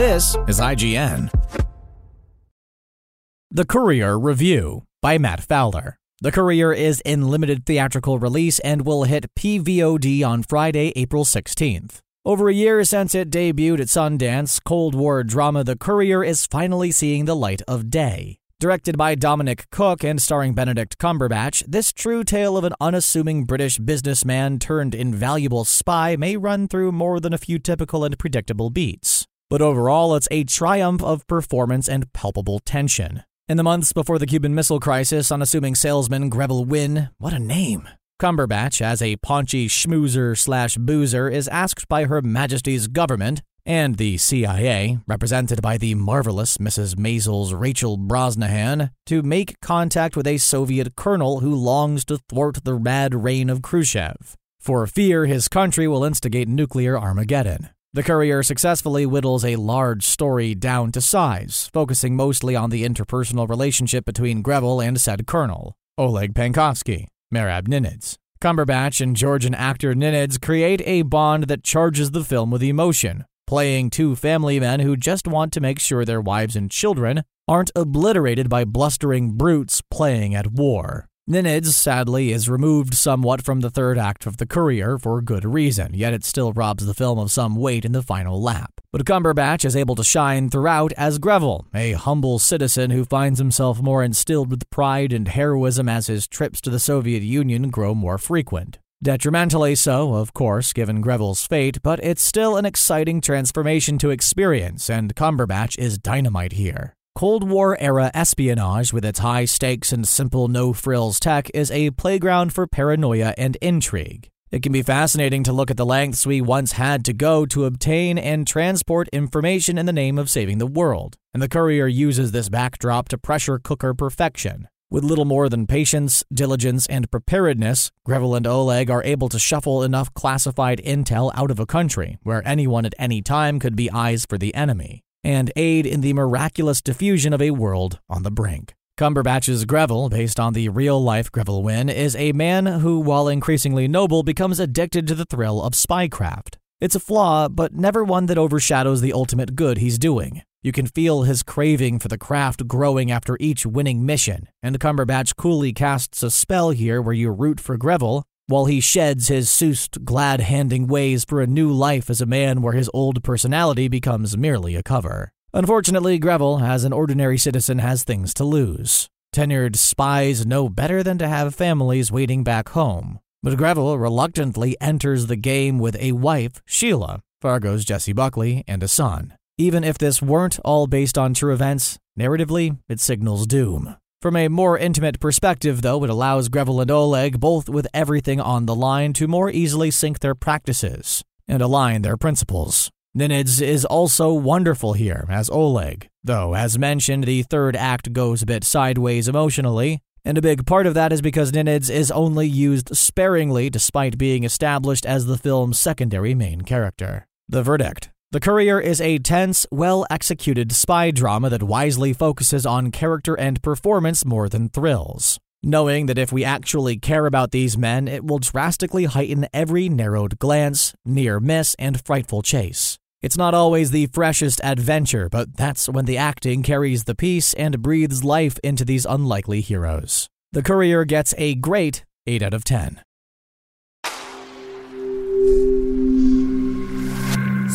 This is IGN. The Courier Review by Matt Fowler. The Courier is in limited theatrical release and will hit PVOD on Friday, April 16th. Over a year since it debuted at Sundance, Cold War drama The Courier is finally seeing the light of day. Directed by Dominic Cooke and starring Benedict Cumberbatch, this true tale of an unassuming British businessman turned invaluable spy may run through more than a few typical and predictable beats. But overall, it's a triumph of performance and palpable tension. In the months before the Cuban Missile Crisis, unassuming salesman Greville Wynne, what a name! Cumberbatch, as a paunchy schmoozer slash boozer, is asked by Her Majesty's government and the CIA, represented by the marvelous Mrs. Maisel's Rachel Brosnahan, to make contact with a Soviet colonel who longs to thwart the mad reign of Khrushchev, for fear his country will instigate nuclear Armageddon. The Courier successfully whittles a large story down to size, focusing mostly on the interpersonal relationship between Greville and said colonel, Oleg Penkovsky, Merab Ninidze. Cumberbatch and Georgian actor Ninidze create a bond that charges the film with emotion, playing two family men who just want to make sure their wives and children aren't obliterated by blustering brutes playing at war. Ninidze, sadly, is removed somewhat from the third act of The Courier for good reason, yet it still robs the film of some weight in the final lap. But Cumberbatch is able to shine throughout as Greville, a humble citizen who finds himself more instilled with pride and heroism as his trips to the Soviet Union grow more frequent. Detrimentally so, of course, given Greville's fate, but it's still an exciting transformation to experience, and Cumberbatch is dynamite here. Cold War era espionage, with its high stakes and simple no frills tech, is a playground for paranoia and intrigue. It can be fascinating to look at the lengths we once had to go to obtain and transport information in the name of saving the world, and the Courier uses this backdrop to pressure cooker perfection. With little more than patience, diligence, and preparedness, Greville and Oleg are able to shuffle enough classified intel out of a country where anyone at any time could be eyes for the enemy and aid in the miraculous diffusion of a world on the brink. Cumberbatch's Greville, based on the real life Greville Wynne, is a man who, while increasingly noble, becomes addicted to the thrill of spycraft. It's a flaw, but never one that overshadows the ultimate good he's doing. You can feel his craving for the craft growing after each winning mission, and Cumberbatch coolly casts a spell here where you root for Greville while he sheds his soused, glad handing ways for a new life as a man where his old personality becomes merely a cover. Unfortunately, Greville, as an ordinary citizen, has things to lose. Tenured spies know better than to have families waiting back home. But Greville reluctantly enters the game with a wife, Sheila, Fargo's Jessie Buckley, and a son. Even if this weren't all based on true events, narratively, it signals doom. From a more intimate perspective, though, it allows Greville and Oleg, both with everything on the line, to more easily sync their practices and align their principles. Ninidze is also wonderful here as Oleg, though, as mentioned, the third act goes a bit sideways emotionally, and a big part of that is because Ninidze is only used sparingly despite being established as the film's secondary main character. The verdict the Courier is a tense, well executed spy drama that wisely focuses on character and performance more than thrills. Knowing that if we actually care about these men, it will drastically heighten every narrowed glance, near miss, and frightful chase. It's not always the freshest adventure, but that's when the acting carries the piece and breathes life into these unlikely heroes. The Courier gets a great 8 out of 10.